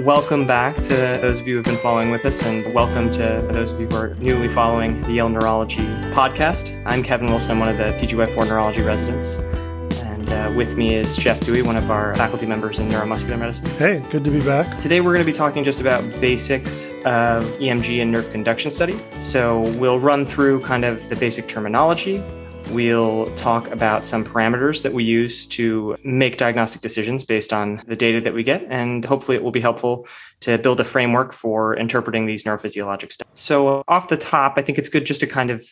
Welcome back to those of you who have been following with us, and welcome to those of you who are newly following the Yale Neurology podcast. I'm Kevin Wilson. I'm one of the PGY4 neurology residents. And uh, with me is Jeff Dewey, one of our faculty members in neuromuscular medicine. Hey, good to be back. Today, we're going to be talking just about basics of EMG and nerve conduction study. So, we'll run through kind of the basic terminology, We'll talk about some parameters that we use to make diagnostic decisions based on the data that we get. And hopefully, it will be helpful to build a framework for interpreting these neurophysiologic studies. So, off the top, I think it's good just to kind of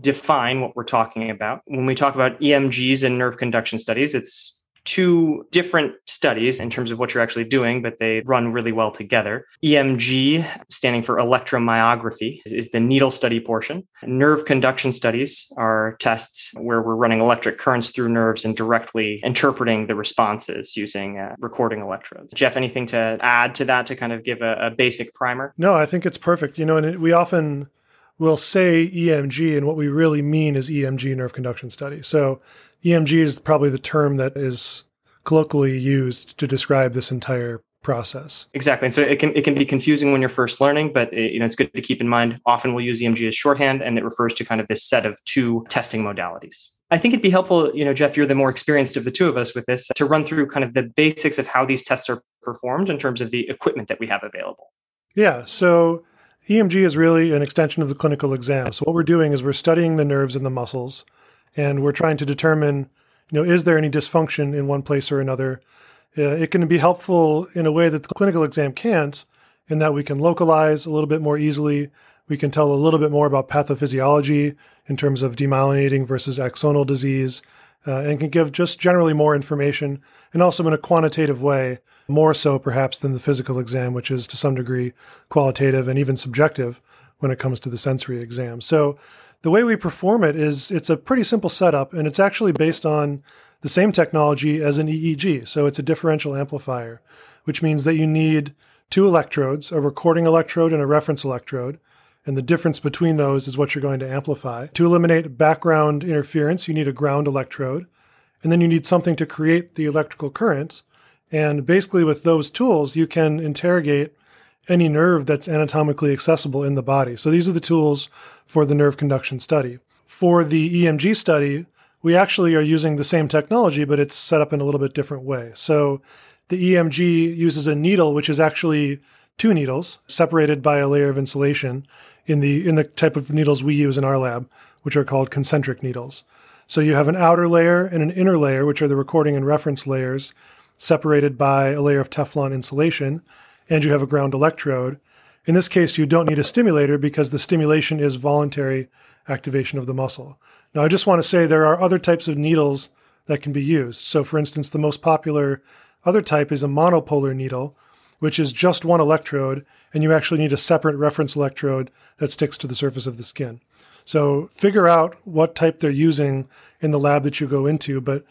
define what we're talking about. When we talk about EMGs and nerve conduction studies, it's two different studies in terms of what you're actually doing, but they run really well together. EMG, standing for electromyography, is the needle study portion. Nerve conduction studies are tests where we're running electric currents through nerves and directly interpreting the responses using uh, recording electrodes. Jeff, anything to add to that to kind of give a, a basic primer? No, I think it's perfect. You know, and we often will say EMG, and what we really mean is EMG nerve conduction study. So EMG is probably the term that is colloquially used to describe this entire process. Exactly. And so it can it can be confusing when you're first learning, but it, you know it's good to keep in mind. Often we'll use EMG as shorthand, and it refers to kind of this set of two testing modalities. I think it'd be helpful, you know, Jeff, you're the more experienced of the two of us with this, to run through kind of the basics of how these tests are performed in terms of the equipment that we have available. Yeah. So EMG is really an extension of the clinical exam. So what we're doing is we're studying the nerves and the muscles and we're trying to determine, you know, is there any dysfunction in one place or another? Uh, it can be helpful in a way that the clinical exam can't, in that we can localize a little bit more easily. We can tell a little bit more about pathophysiology in terms of demyelinating versus axonal disease, uh, and can give just generally more information, and also in a quantitative way, more so perhaps than the physical exam, which is to some degree qualitative and even subjective when it comes to the sensory exam. So the way we perform it is it's a pretty simple setup, and it's actually based on the same technology as an EEG. So it's a differential amplifier, which means that you need two electrodes, a recording electrode and a reference electrode. And the difference between those is what you're going to amplify. To eliminate background interference, you need a ground electrode. And then you need something to create the electrical current. And basically, with those tools, you can interrogate any nerve that's anatomically accessible in the body. So these are the tools for the nerve conduction study. For the EMG study, we actually are using the same technology, but it's set up in a little bit different way. So the EMG uses a needle, which is actually two needles separated by a layer of insulation in the in the type of needles we use in our lab, which are called concentric needles. So you have an outer layer and an inner layer, which are the recording and reference layers, separated by a layer of Teflon insulation and you have a ground electrode. In this case, you don't need a stimulator because the stimulation is voluntary activation of the muscle. Now, I just want to say there are other types of needles that can be used. So, for instance, the most popular other type is a monopolar needle, which is just one electrode, and you actually need a separate reference electrode that sticks to the surface of the skin. So, figure out what type they're using in the lab that you go into, but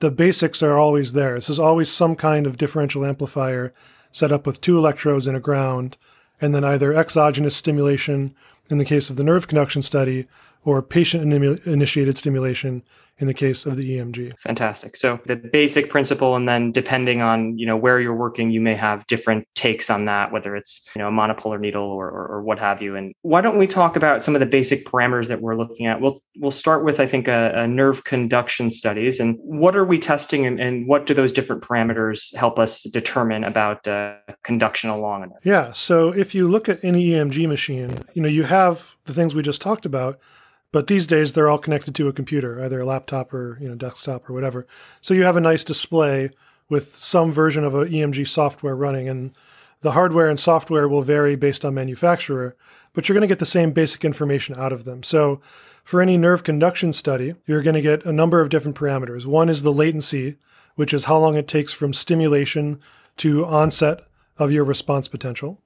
the basics are always there. This is always some kind of differential amplifier set up with two electrodes and a ground, and then either exogenous stimulation in the case of the nerve conduction study or patient initiated stimulation in the case of the EMG. Fantastic. So the basic principle, and then depending on you know where you're working, you may have different takes on that, whether it's you know a monopolar needle or, or, or what have you. And why don't we talk about some of the basic parameters that we're looking at? We'll we'll start with I think a, a nerve conduction studies, and what are we testing, and, and, what do those different parameters help us determine about uh, conduction along it? Yeah. So if you look at any EMG machine, you know you have the things we just talked about but these days they're all connected to a computer, either a laptop or you know desktop or whatever. So you have a nice display with some version of a EMG software running, and the hardware and software will vary based on manufacturer, but you're going to get the same basic information out of them. So for any nerve conduction study, you're going to get a number of different parameters. One is the latency, which is how long it takes from stimulation to onset of your response potential.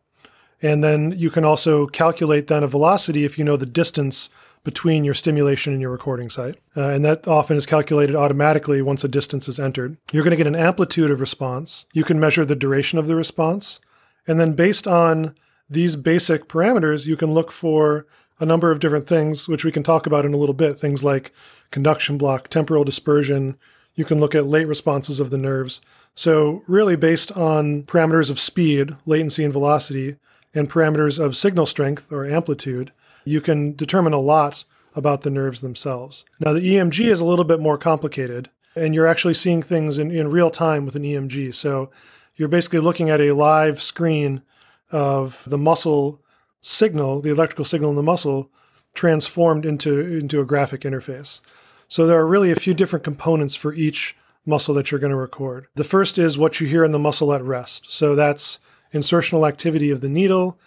And then you can also calculate then a velocity if you know the distance between your stimulation and your recording site. Uh, and that often is calculated automatically once a distance is entered. You're going to get an amplitude of response. You can measure the duration of the response. And then based on these basic parameters, you can look for a number of different things, which we can talk about in a little bit. Things like conduction block, temporal dispersion, you can look at late responses of the nerves. So, really, based on parameters of speed, latency, and velocity, and parameters of signal strength or amplitude, you can determine a lot about the nerves themselves. Now, the EMG is a little bit more complicated, and you're actually seeing things in, in real time with an EMG. So, you're basically looking at a live screen of the muscle signal, the electrical signal in the muscle, transformed into, into a graphic interface. So there are really a few different components for each muscle that you're going to record. The first is what you hear in the muscle at rest. So that's insertional activity of the needle,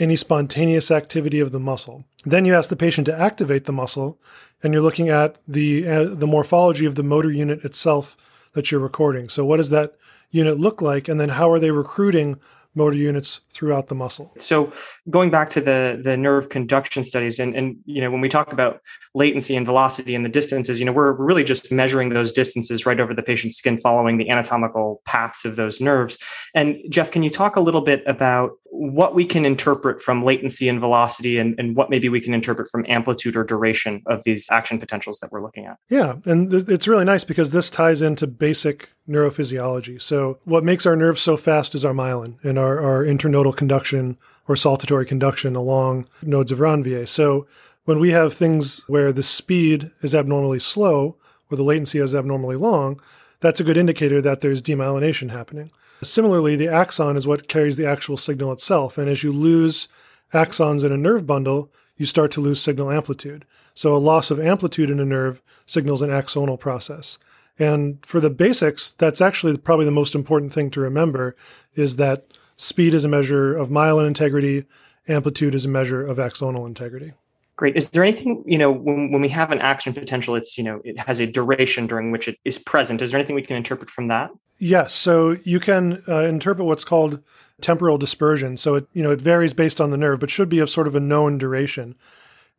any spontaneous activity of the muscle. Then you ask the patient to activate the muscle, and you're looking at the uh, the morphology of the motor unit itself that you're recording. So what does that unit look like, and then how are they recruiting motor units throughout the muscle. So going back to the the nerve conduction studies and and you know when we talk about latency and velocity and the distances, you know we're really just measuring those distances right over the patient's skin following the anatomical paths of those nerves. And Jeff, can you talk a little bit about what we can interpret from latency and velocity and, and what maybe we can interpret from amplitude or duration of these action potentials that we're looking at? Yeah, and th- it's really nice because this ties into basic neurophysiology. So what makes our nerves so fast is our myelin and our, our internodal conduction or saltatory conduction along nodes of Ranvier. So when we have things where the speed is abnormally slow or the latency is abnormally long, that's a good indicator that there's demyelination happening. Similarly, the axon is what carries the actual signal itself. And as you lose axons in a nerve bundle, you start to lose signal amplitude. So a loss of amplitude in a nerve signals an axonal process. And for the basics, that's actually probably the most important thing to remember is that speed is a measure of myelin integrity, amplitude is a measure of axonal integrity. Great. Is there anything, you know, when, when we have an action potential, it's, you know, it has a duration during which it is present. Is there anything we can interpret from that? Yes. So you can uh, interpret what's called temporal dispersion. So it, you know, it varies based on the nerve, but should be of sort of a known duration.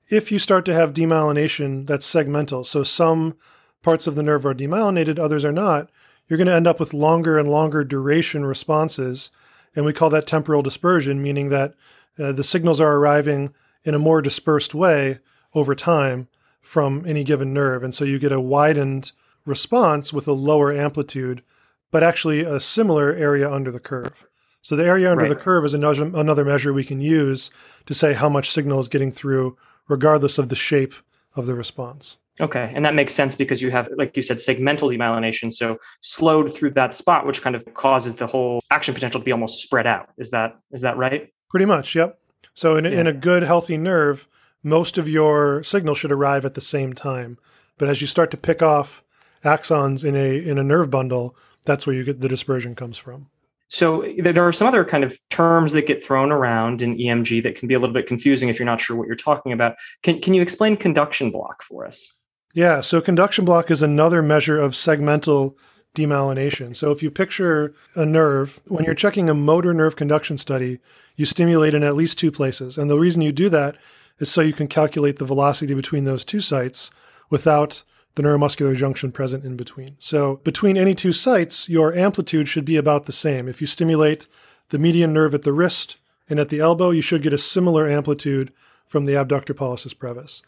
If you start to have demyelination that's segmental, so some parts of the nerve are demyelinated, others are not, you're going to end up with longer and longer duration responses. And we call that temporal dispersion, meaning that uh, the signals are arriving in a more dispersed way over time from any given nerve. And so you get a widened response with a lower amplitude, but actually a similar area under the curve. So the area under right. the curve is another, another measure we can use to say how much signal is getting through, regardless of the shape of the response. Okay, and that makes sense because you have, like you said, segmental demyelination, so slowed through that spot, which kind of causes the whole action potential to be almost spread out. Is that is that right? Pretty much, yep. So in, yeah. in a good, healthy nerve, most of your signal should arrive at the same time. But as you start to pick off axons in a in a nerve bundle, that's where you get the dispersion comes from. So there are some other kind of terms that get thrown around in EMG that can be a little bit confusing if you're not sure what you're talking about. Can can you explain conduction block for us? Yeah, so conduction block is another measure of segmental demyelination. So if you picture a nerve, when you're checking a motor nerve conduction study, you stimulate in at least two places. And the reason you do that is so you can calculate the velocity between those two sites without the neuromuscular junction present in between. So between any two sites, your amplitude should be about the same. If you stimulate the median nerve at the wrist and at the elbow, you should get a similar amplitude from the abductor pollicis brevis.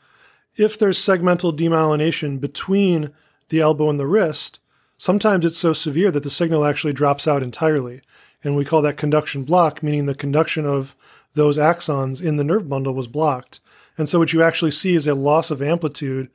If there's segmental demyelination between the elbow and the wrist, sometimes it's so severe that the signal actually drops out entirely. And we call that conduction block, meaning the conduction of those axons in the nerve bundle was blocked. And so what you actually see is a loss of amplitude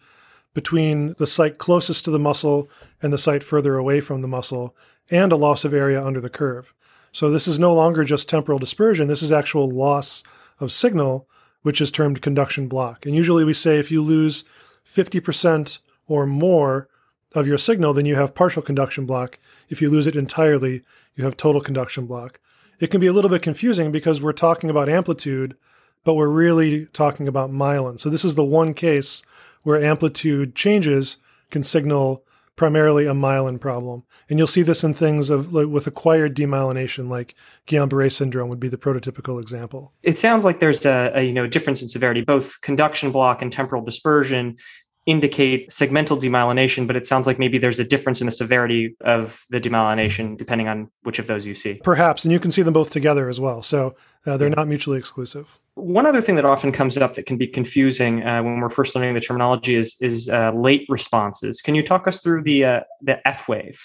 between the site closest to the muscle and the site further away from the muscle, and a loss of area under the curve. So this is no longer just temporal dispersion, this is actual loss of signal, which is termed conduction block. And usually we say if you lose 50% or more of your signal, then you have partial conduction block. If you lose it entirely, you have total conduction block. It can be a little bit confusing because we're talking about amplitude, but we're really talking about myelin. So this is the one case where amplitude changes can signal primarily a myelin problem. And you'll see this in things of like, with acquired demyelination, like Guillain-Barré syndrome would be the prototypical example. It sounds like there's a, a you know difference in severity, both conduction block and temporal dispersion indicate segmental demyelination, but it sounds like maybe there's a difference in the severity of the demyelination depending on which of those you see. Perhaps, and you can see them both together as well. So uh, they're not mutually exclusive. One other thing that often comes up that can be confusing uh, when we're first learning the terminology is is uh, late responses. Can you talk us through the uh, the F wave?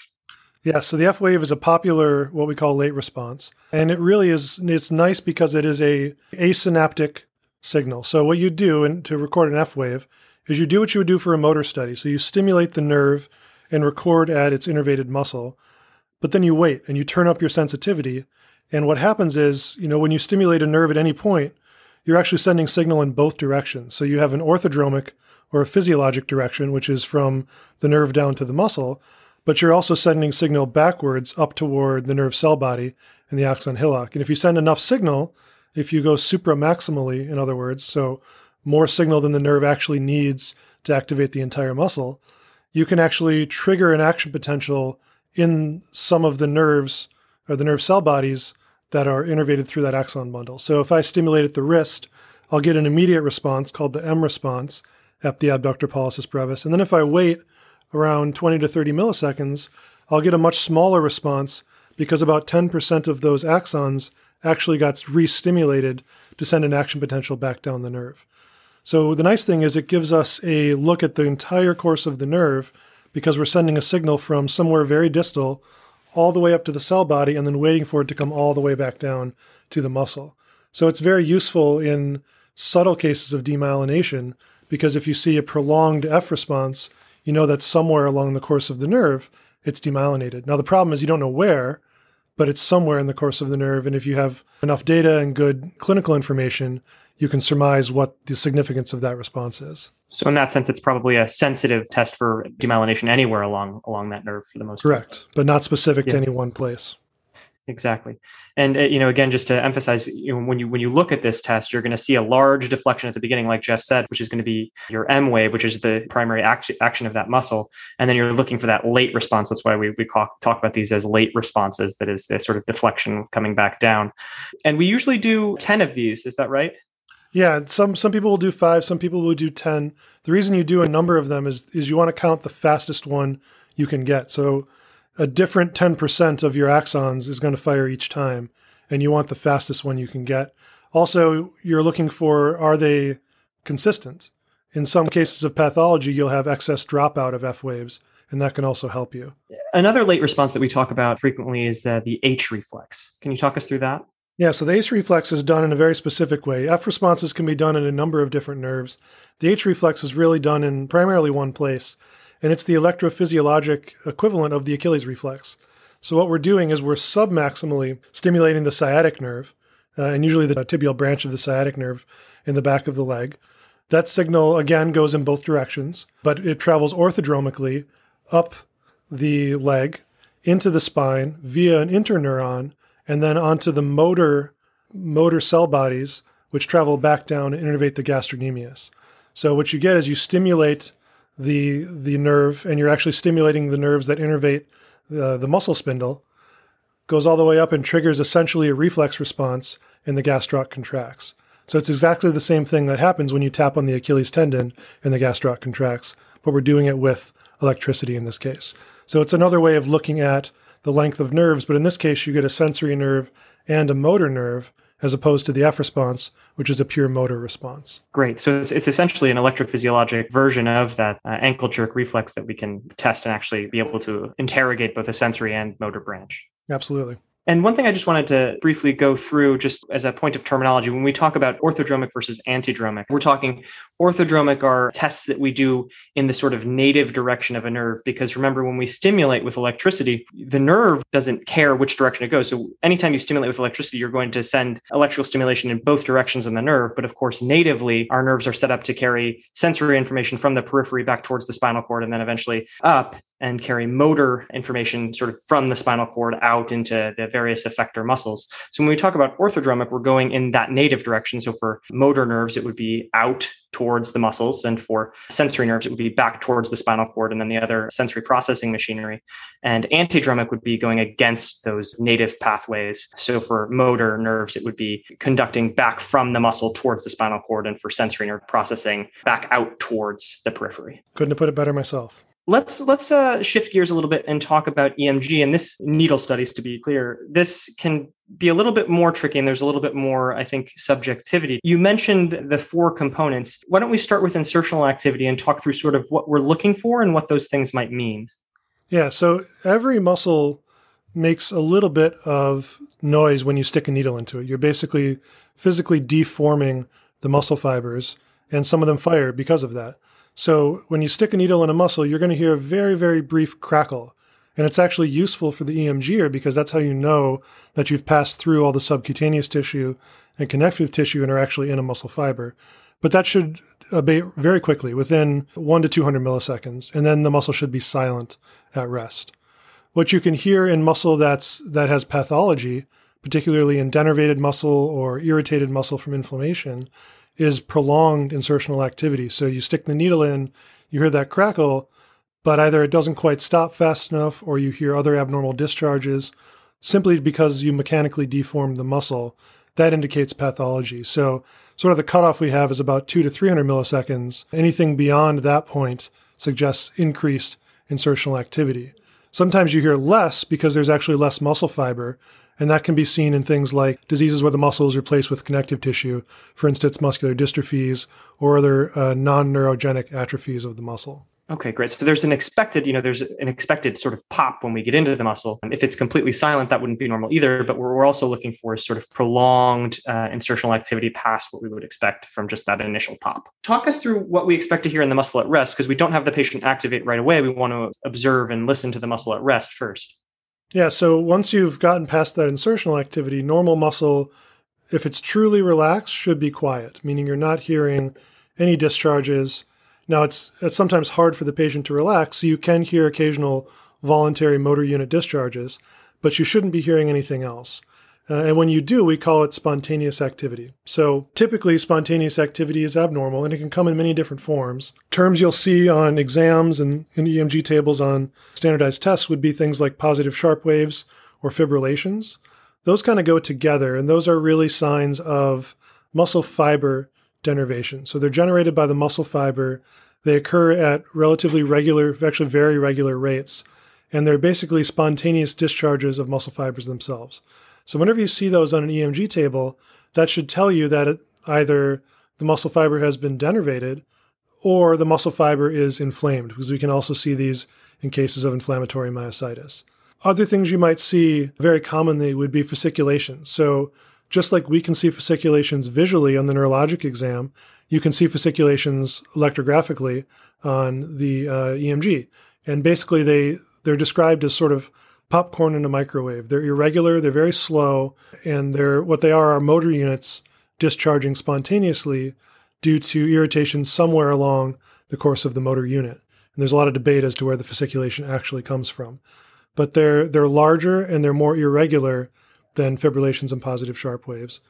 Yeah, so the F wave is a popular what we call late response, and it really is. It's nice because it is a asynaptic signal. So what you do and to record an F wave is you do what you would do for a motor study. So you stimulate the nerve and record at its innervated muscle, but then you wait and you turn up your sensitivity. And what happens is, you know, when you stimulate a nerve at any point, you're actually sending signal in both directions. So you have an orthodromic or a physiologic direction, which is from the nerve down to the muscle, but you're also sending signal backwards up toward the nerve cell body and the axon hillock. And if you send enough signal, if you go supramaximally, in other words, so more signal than the nerve actually needs to activate the entire muscle, you can actually trigger an action potential in some of the nerves or the nerve cell bodies that are innervated through that axon bundle. So if I stimulate at the wrist, I'll get an immediate response called the M response at the abductor pollicis brevis. And then if I wait around 20 to 30 milliseconds, I'll get a much smaller response because about 10% of those axons actually got re-stimulated to send an action potential back down the nerve. So the nice thing is it gives us a look at the entire course of the nerve because we're sending a signal from somewhere very distal all the way up to the cell body and then waiting for it to come all the way back down to the muscle. So it's very useful in subtle cases of demyelination because if you see a prolonged F response, you know that somewhere along the course of the nerve it's demyelinated. Now the problem is you don't know where, but it's somewhere in the course of the nerve. And if you have enough data and good clinical information, you can surmise what the significance of that response is. So in that sense, it's probably a sensitive test for demyelination anywhere along along that nerve for the most part. Correct, part. but not specific yeah. to any one place. Exactly, and uh, you know, again, just to emphasize, you know, when you when you look at this test, you're going to see a large deflection at the beginning, like Jeff said, which is going to be your M wave, which is the primary act- action of that muscle, and then you're looking for that late response. That's why we we talk, talk about these as late responses. That is the sort of deflection coming back down, and we usually do ten of these. Is that right? Yeah, some some people will do five, some people will do ten. The reason you do a number of them is is you want to count the fastest one you can get. So a different ten percent of your axons is going to fire each time, and you want the fastest one you can get. Also, you're looking for are they consistent? In some cases of pathology, you'll have excess dropout of F waves, and that can also help you. Another late response that we talk about frequently is uh, the H reflex. Can you talk us through that? Yeah, so the H reflex is done in a very specific way. F responses can be done in a number of different nerves. The H reflex is really done in primarily one place, and it's the electrophysiologic equivalent of the Achilles reflex. So what we're doing is we're submaximally stimulating the sciatic nerve, uh, and usually the tibial branch of the sciatic nerve in the back of the leg. That signal again goes in both directions, but it travels orthodromically up the leg into the spine via an interneuron and then onto the motor motor cell bodies, which travel back down and innervate the gastrocnemius. So what you get is you stimulate the the nerve, and you're actually stimulating the nerves that innervate the, the muscle spindle. Goes all the way up and triggers essentially a reflex response, and the gastroc contracts. So it's exactly the same thing that happens when you tap on the Achilles tendon and the gastroc contracts, but we're doing it with electricity in this case. So it's another way of looking at the length of nerves, but in this case, you get a sensory nerve and a motor nerve as opposed to the F response, which is a pure motor response. Great. So it's, it's essentially an electrophysiologic version of that uh, ankle jerk reflex that we can test and actually be able to interrogate both a sensory and motor branch. Absolutely. And one thing I just wanted to briefly go through, just as a point of terminology, when we talk about orthodromic versus antidromic, we're talking orthodromic are tests that we do in the sort of native direction of a nerve. Because remember, when we stimulate with electricity, the nerve doesn't care which direction it goes. So anytime you stimulate with electricity, you're going to send electrical stimulation in both directions in the nerve. But of course, natively, our nerves are set up to carry sensory information from the periphery back towards the spinal cord and then eventually up and carry motor information sort of from the spinal cord out into the various effector muscles. So when we talk about orthodromic, we're going in that native direction. So for motor nerves, it would be out towards the muscles, and for sensory nerves, it would be back towards the spinal cord and then the other sensory processing machinery. And antidromic would be going against those native pathways. So for motor nerves, it would be conducting back from the muscle towards the spinal cord, and for sensory nerve processing, back out towards the periphery. Couldn't have put it better myself. Let's let's uh, shift gears a little bit and talk about EMG and this needle studies. To be clear, this can be a little bit more tricky, and there's a little bit more, I think, subjectivity. You mentioned the four components. Why don't we start with insertional activity and talk through sort of what we're looking for and what those things might mean? Yeah. So every muscle makes a little bit of noise when you stick a needle into it. You're basically physically deforming the muscle fibers, and some of them fire because of that. So when you stick a needle in a muscle, you're going to hear a very, very brief crackle. And it's actually useful for the EMGer because that's how you know that you've passed through all the subcutaneous tissue and connective tissue and are actually in a muscle fiber. But that should abate very quickly within one to 200 milliseconds. And then the muscle should be silent at rest. What you can hear in muscle that's, that has pathology, particularly in denervated muscle or irritated muscle from inflammation, is prolonged insertional activity. So you stick the needle in, you hear that crackle, but either it doesn't quite stop fast enough or you hear other abnormal discharges simply because you mechanically deformed the muscle. That indicates pathology. So, sort of the cutoff we have is about two to 300 milliseconds. Anything beyond that point suggests increased insertional activity. Sometimes you hear less because there's actually less muscle fiber, and that can be seen in things like diseases where the muscle is replaced with connective tissue, for instance, muscular dystrophies or other uh, non neurogenic atrophies of the muscle. Okay, great. So there's an expected, you know, there's an expected sort of pop when we get into the muscle. If it's completely silent, that wouldn't be normal either. But what we're also looking for is sort of prolonged uh, insertional activity past what we would expect from just that initial pop. Talk us through what we expect to hear in the muscle at rest, because we don't have the patient activate right away. We want to observe and listen to the muscle at rest first. Yeah, so once you've gotten past that insertional activity, normal muscle, if it's truly relaxed, should be quiet, meaning you're not hearing any discharges. Now, it's, it's sometimes hard for the patient to relax, so you can hear occasional voluntary motor unit discharges, but you shouldn't be hearing anything else. Uh, and when you do, we call it spontaneous activity. So typically, spontaneous activity is abnormal and it can come in many different forms. Terms you'll see on exams and in EMG tables on standardized tests would be things like positive sharp waves or fibrillations. Those kind of go together, and those are really signs of muscle fiber denervation. So they're generated by the muscle fiber. They occur at relatively regular, actually very regular rates, and they're basically spontaneous discharges of muscle fibers themselves. So whenever you see those on an EMG table, that should tell you that it, either the muscle fiber has been denervated or the muscle fiber is inflamed, because we can also see these in cases of inflammatory myositis. Other things you might see very commonly would be fasciculations. So just like we can see fasciculations visually on the neurologic exam, you can see fasciculations electrographically on the uh, EMG. And basically, they they're described as sort of popcorn in a microwave. They're irregular, they're very slow, and they're what they are are motor units discharging spontaneously due to irritation somewhere along the course of the motor unit. And there's a lot of debate as to where the fasciculation actually comes from. But they're they're larger and they're more irregular than fibrillations and positive sharp waves.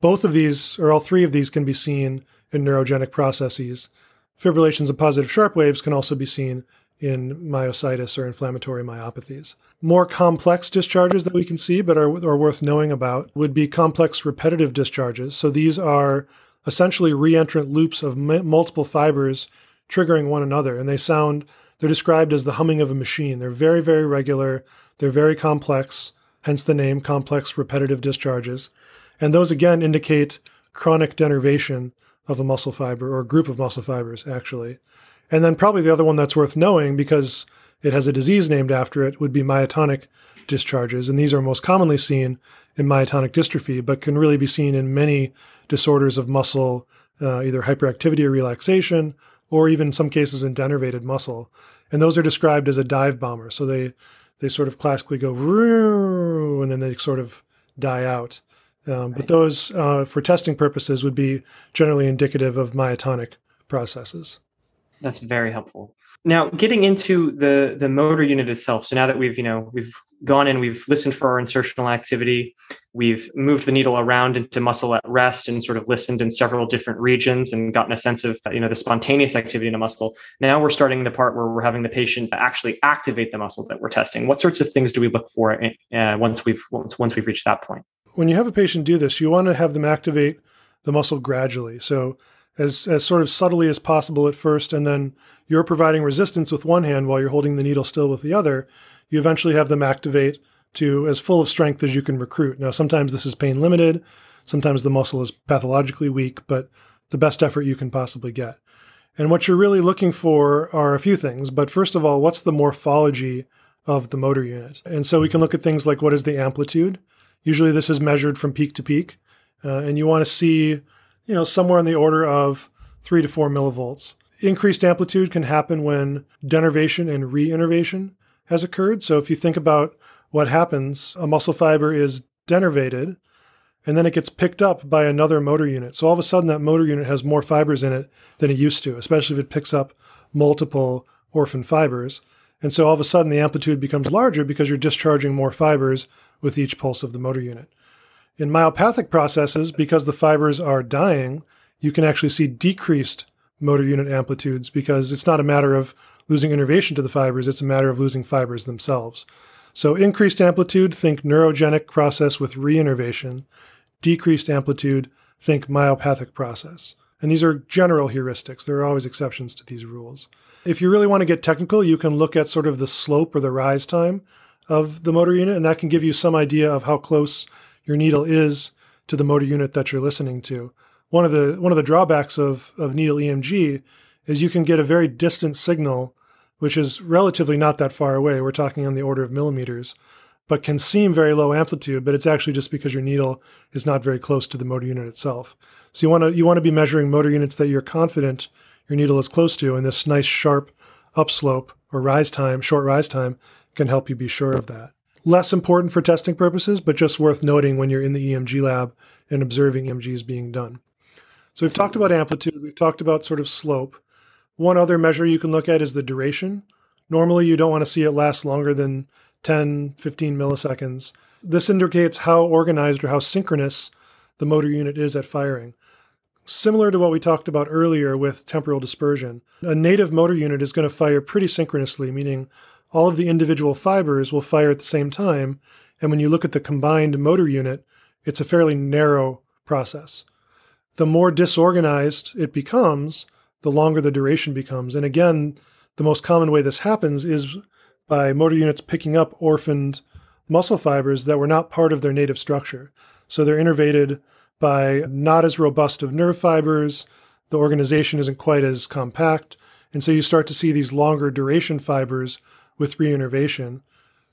Both of these, or all three of these, can be seen in neurogenic processes. Fibrillations and positive sharp waves can also be seen in myositis or inflammatory myopathies. More complex discharges that we can see but are, are worth knowing about would be complex repetitive discharges. So these are essentially reentrant loops of m- multiple fibers triggering one another, and they sound, they're described as the humming of a machine. They're very, very regular, they're very complex, hence the name complex repetitive discharges. And those again indicate chronic denervation of a muscle fiber or a group of muscle fibers, actually. And then probably the other one that's worth knowing because it has a disease named after it would be myotonic discharges. And these are most commonly seen in myotonic dystrophy, but can really be seen in many disorders of muscle, uh, either hyperactivity or relaxation, or even in some cases in denervated muscle. And those are described as a dive bomber. So they, they sort of classically go, and then they sort of die out. Um, but those, uh, for testing purposes, would be generally indicative of myotonic processes. That's very helpful. Now, getting into the the motor unit itself. So now that we've you know we've gone in, we've listened for our insertional activity, we've moved the needle around into muscle at rest, and sort of listened in several different regions and gotten a sense of you know the spontaneous activity in a muscle. Now we're starting the part where we're having the patient actually activate the muscle that we're testing. What sorts of things do we look for uh, once we've once, once we've reached that point? When you have a patient do this, you want to have them activate the muscle gradually. So as as sort of subtly as possible at first, and then you're providing resistance with one hand while you're holding the needle still with the other. You eventually have them activate to as full of strength as you can recruit. Now, sometimes this is pain limited, sometimes the muscle is pathologically weak, but the best effort you can possibly get. And what you're really looking for are a few things. But first of all, what's the morphology of the motor unit? And so we can look at things like what is the amplitude? Usually this is measured from peak to peak. Uh, and you want to see you know, somewhere in the order of three to four millivolts. Increased amplitude can happen when denervation and reinnervation has occurred. So if you think about what happens, a muscle fiber is denervated and then it gets picked up by another motor unit. So all of a sudden that motor unit has more fibers in it than it used to, especially if it picks up multiple orphan fibers. And so all of a sudden the amplitude becomes larger because you're discharging more fibers with each pulse of the motor unit. In myopathic processes, because the fibers are dying, you can actually see decreased motor unit amplitudes because it's not a matter of losing innervation to the fibers, it's a matter of losing fibers themselves. So increased amplitude, think neurogenic process with reinnervation. Decreased amplitude, think myopathic process. And these are general heuristics. There are always exceptions to these rules. If you really want to get technical, you can look at sort of the slope or the rise time of the motor unit, and that can give you some idea of how close your needle is to the motor unit that you're listening to. One of the one of the drawbacks of, of needle EMG is you can get a very distant signal, which is relatively not that far away. We're talking on the order of millimeters, but can seem very low amplitude, but it's actually just because your needle is not very close to the motor unit itself. So you want to you want to be measuring motor units that you're confident your needle is close to, and this nice sharp upslope or rise time, short rise time, can help you be sure of that less important for testing purposes, but just worth noting when you're in the EMG lab and observing EMGs being done. So we've talked about amplitude, we've talked about sort of slope. One other measure you can look at is the duration. Normally, you don't want to see it last longer than 10, 15 milliseconds. This indicates how organized or how synchronous the motor unit is at firing. Similar to what we talked about earlier with temporal dispersion, a native motor unit is going to fire pretty synchronously, meaning all of the individual fibers will fire at the same time. And when you look at the combined motor unit, it's a fairly narrow process. The more disorganized it becomes, the longer the duration becomes. And again, the most common way this happens is by motor units picking up orphaned muscle fibers that were not part of their native structure. So they're innervated by not as robust of nerve fibers. The organization isn't quite as compact. And so you start to see these longer duration fibers with reinnervation.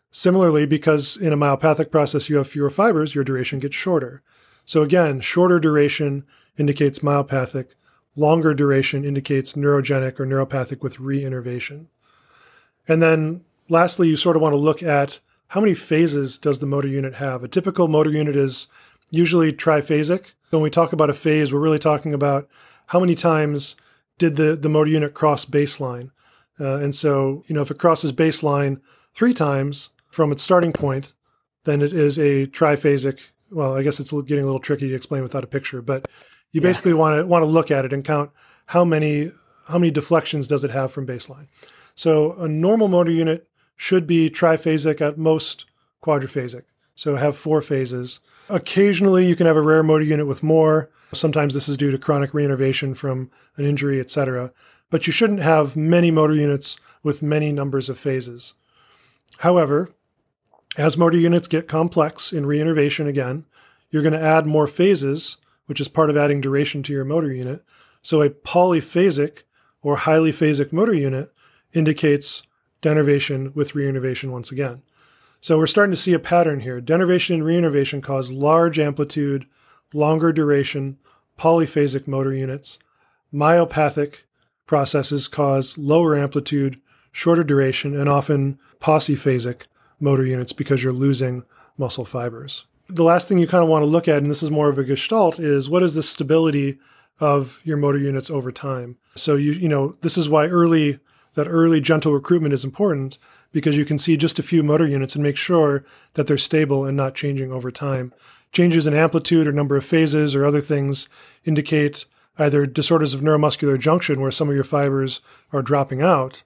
Similarly, because in a myopathic process you have fewer fibers, your duration gets shorter. So again, shorter duration indicates myopathic, longer duration indicates neurogenic or neuropathic with reinnervation. And then lastly, you sort of want to look at how many phases does the motor unit have? A typical motor unit is usually triphasic. When we talk about a phase, we're really talking about how many times did the, the motor unit cross baseline. Uh, and so, you know, if it crosses baseline three times from its starting point, then it is a triphasic. Well, I guess it's getting a little tricky to explain without a picture, but you yeah. basically want to want to look at it and count how many how many deflections does it have from baseline. So a normal motor unit should be triphasic at most quadriphasic. So have four phases. Occasionally you can have a rare motor unit with more. Sometimes this is due to chronic reinnervation from an injury, etc but you shouldn't have many motor units with many numbers of phases. However, as motor units get complex in reinnervation again, you're going to add more phases, which is part of adding duration to your motor unit. So a polyphasic or highly phasic motor unit indicates denervation with reinnervation once again. So we're starting to see a pattern here. Denervation and reinnervation cause large amplitude, longer duration, polyphasic motor units. Myopathic processes cause lower amplitude, shorter duration, and often pauciphasic motor units because you're losing muscle fibers. The last thing you kind of want to look at, and this is more of a gestalt, is what is the stability of your motor units over time. So you you know this is why early that early gentle recruitment is important because you can see just a few motor units and make sure that they're stable and not changing over time. Changes in amplitude or number of phases or other things indicate either disorders of neuromuscular junction where some of your fibers are dropping out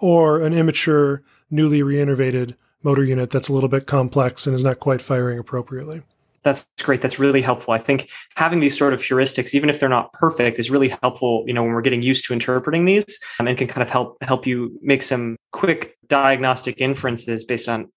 or an immature, newly reinnervated motor unit that's a little bit complex and is not quite firing appropriately. That's great. That's really helpful. I think having these sort of heuristics, even if they're not perfect, is really helpful. You know, when we're getting used to interpreting these, um, and can kind of help help you make some quick diagnostic inferences based on.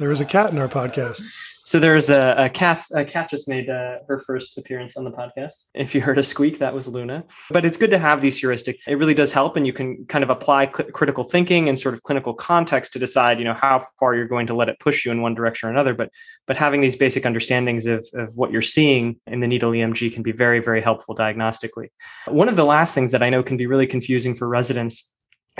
There is a cat in our podcast. So there's a, a cat. A cat just made uh, her first appearance on the podcast. If you heard a squeak, that was Luna. But it's good to have these heuristics. It really does help, and you can kind of apply cl- critical thinking and sort of clinical context to decide, you know, how far you're going to let it push you in one direction or another. But but having these basic understandings of of what you're seeing in the needle EMG can be very very helpful diagnostically. One of the last things that I know can be really confusing for residents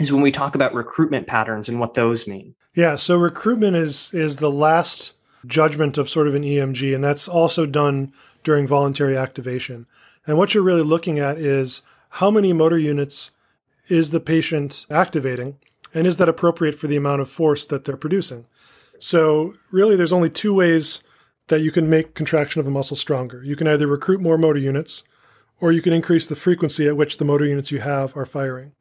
is when we talk about recruitment patterns and what those mean. Yeah, so recruitment is is the last judgment of sort of an EMG, and that's also done during voluntary activation. And what you're really looking at is how many motor units is the patient activating, and is that appropriate for the amount of force that they're producing? So, really, there's only two ways that you can make contraction of a muscle stronger. You can either recruit more motor units, or you can increase the frequency at which the motor units you have are firing.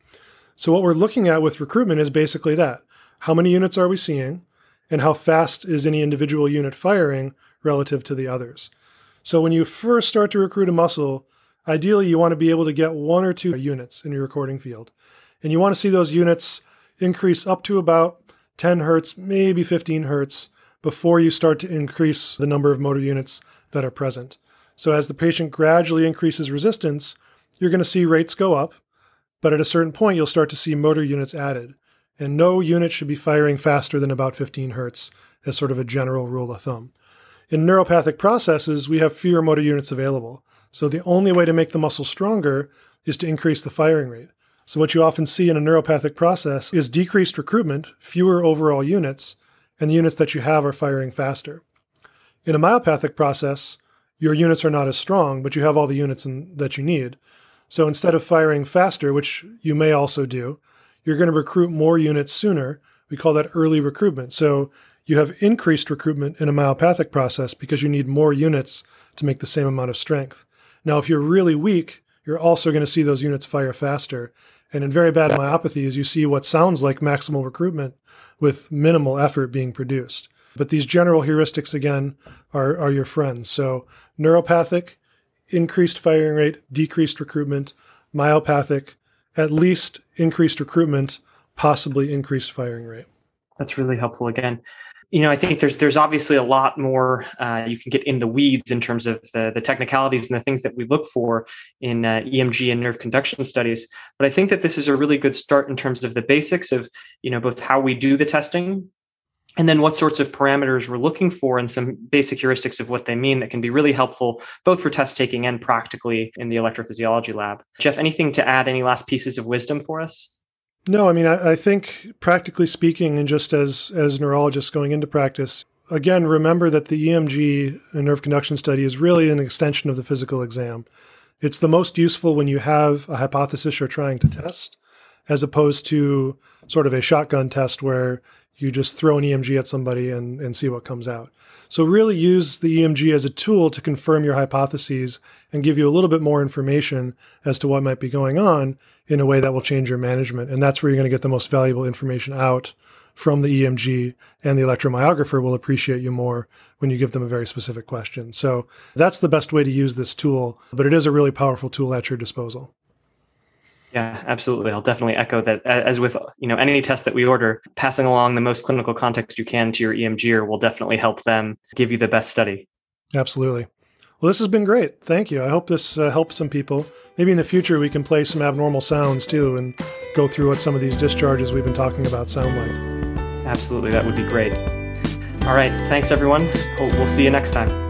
So, what we're looking at with recruitment is basically that. How many units are we seeing? And how fast is any individual unit firing relative to the others. So when you first start to recruit a muscle, ideally you want to be able to get one or two units in your recording field. And you want to see those units increase up to about 10 hertz, maybe 15 hertz, before you start to increase the number of motor units that are present. So as the patient gradually increases resistance, you're going to see rates go up, but at a certain point, you'll start to see motor units added and no unit should be firing faster than about 15 hertz as sort of a general rule of thumb. In neuropathic processes, we have fewer motor units available. So the only way to make the muscle stronger is to increase the firing rate. So what you often see in a neuropathic process is decreased recruitment, fewer overall units, and the units that you have are firing faster. In a myopathic process, your units are not as strong, but you have all the units in, that you need. So instead of firing faster, which you may also do, you're going to recruit more units sooner. We call that early recruitment. So you have increased recruitment in a myopathic process because you need more units to make the same amount of strength. Now, if you're really weak, you're also going to see those units fire faster. And in very bad myopathies, you see what sounds like maximal recruitment with minimal effort being produced. But these general heuristics, again, are, are your friends. So neuropathic, increased firing rate, decreased recruitment, myopathic, at least increased recruitment, possibly increased firing rate. That's really helpful again. You know, I think there's there's obviously a lot more uh, you can get in the weeds in terms of the, the technicalities and the things that we look for in uh, EMG and nerve conduction studies. But I think that this is a really good start in terms of the basics of you know both how we do the testing and then what sorts of parameters we're looking for and some basic heuristics of what they mean that can be really helpful both for test taking and practically in the electrophysiology lab. Jeff, anything to add, any last pieces of wisdom for us? No, I mean, I, I think practically speaking, and just as, as neurologists going into practice, again, remember that the EMG and nerve conduction study is really an extension of the physical exam. It's the most useful when you have a hypothesis you're trying to test, as opposed to sort of a shotgun test where you just throw an EMG at somebody and, and see what comes out. So, really use the EMG as a tool to confirm your hypotheses and give you a little bit more information as to what might be going on in a way that will change your management. And that's where you're going to get the most valuable information out from the EMG, and the electromyographer will appreciate you more when you give them a very specific question. So, that's the best way to use this tool, but it is a really powerful tool at your disposal. Yeah, absolutely. I'll definitely echo that. As with you know any test that we order, passing along the most clinical context you can to your EMGer will definitely help them give you the best study. Absolutely. Well, this has been great. Thank you. I hope this uh, helps some people. Maybe in the future we can play some abnormal sounds too and go through what some of these discharges we've been talking about sound like. Absolutely. That would be great. All right. Thanks, everyone. We'll see you next time.